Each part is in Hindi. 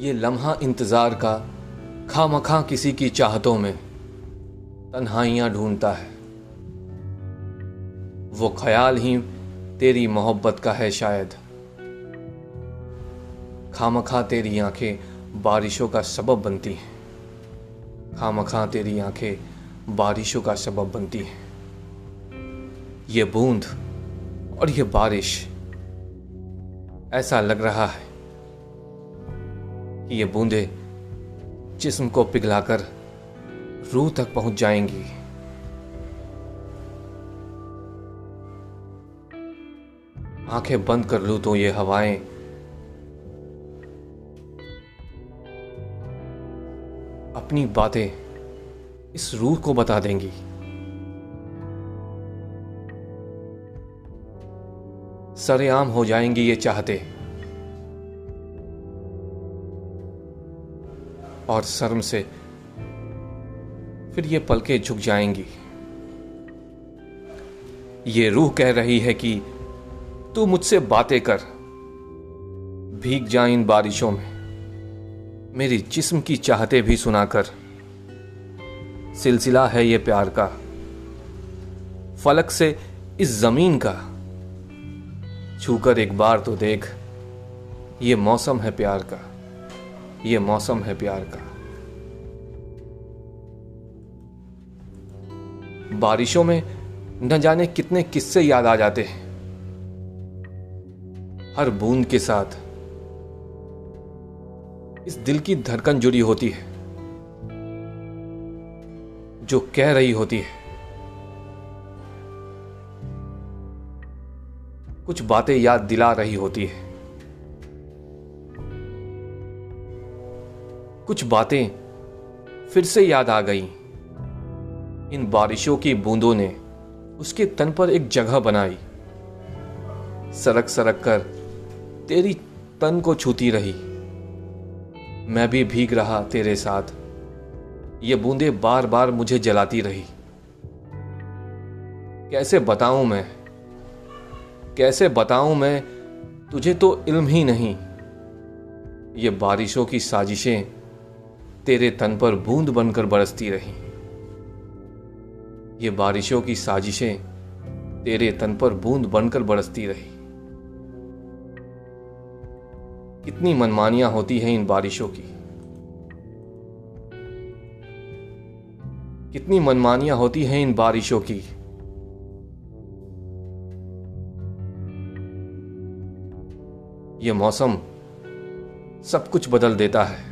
ये लम्हा इंतज़ार का खा मखा किसी की चाहतों में तन्हाइयाँ ढूंढता है। वो ख्याल ही तेरी मोहब्बत का है शायद। खामखा तेरी आँखें बारिशों का सबब बनती हैं। खामखा तेरी आँखें बारिशों का सबब बनती हैं। ये बूंद और ये बारिश, ऐसा लग रहा है ये बूंदे जिस्म को पिघलाकर रूह तक पहुँच जाएँगी। आँखें बंद कर लूँ तो ये हवाएँ। अपनी बातें इस रूह को बता देंगी। सरेआम हो जाएँगी ये चाहते। और शर्म से फिर ये पलके झुक जाएँगी। ये रूह कह रही है कि तू मुझसे बातें कर। भीग जा इन बारिशों में। मेरी जिस्म की चाहते भी सुनाकर। सिलसिला है ये प्यार का। फलक से इस ज़मीन का। छूकर एक बार तो देख, ये मौसम है प्यार का। ये मौसम है प्यार का। बारिशों में न जाने कितने किस्से याद आ जाते हैं। हर बूंद के साथ इस दिल की धड़कन जुड़ी होती है, जो कह रही होती है। कुछ बातें याद दिला रही होती है। कुछ बातें फिर से याद आ गई। इन बारिशों की बूंदों ने उसके तन पर एक जगह बनाई। सरक सरक कर तेरी तन को छूती रही। मैं भी भीग रहा तेरे साथ। ये बूंदे बार बार मुझे जलाती रही। कैसे बताऊँ मैं? कैसे बताऊँ मैं? तुझे तो इल्म ही नहीं। ये बारिशों की साजिशें तेरे तन पर बूंद बनकर बरसती रही। ये बारिशों की साजिशें तेरे तन पर बूंद बनकर बरसती रही। कितनी मनमानियाँ होती हैं इन बारिशों की। कितनी मनमानियाँ होती हैं इन बारिशों की। यह मौसम सब कुछ बदल देता है।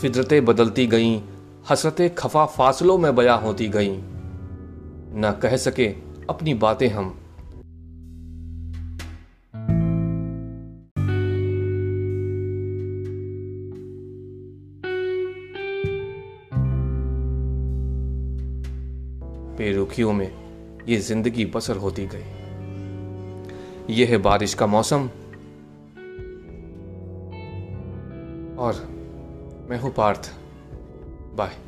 फितरतें बदलती गईं, हसरतें खफा फासलों में बया होती गईं। न कह सके अपनी बातें हम। बेरुखियों में ये ज़िंदगी बसर होती गई। यह है बारिश का मौसम। और मैं हूँ पार्थ बाय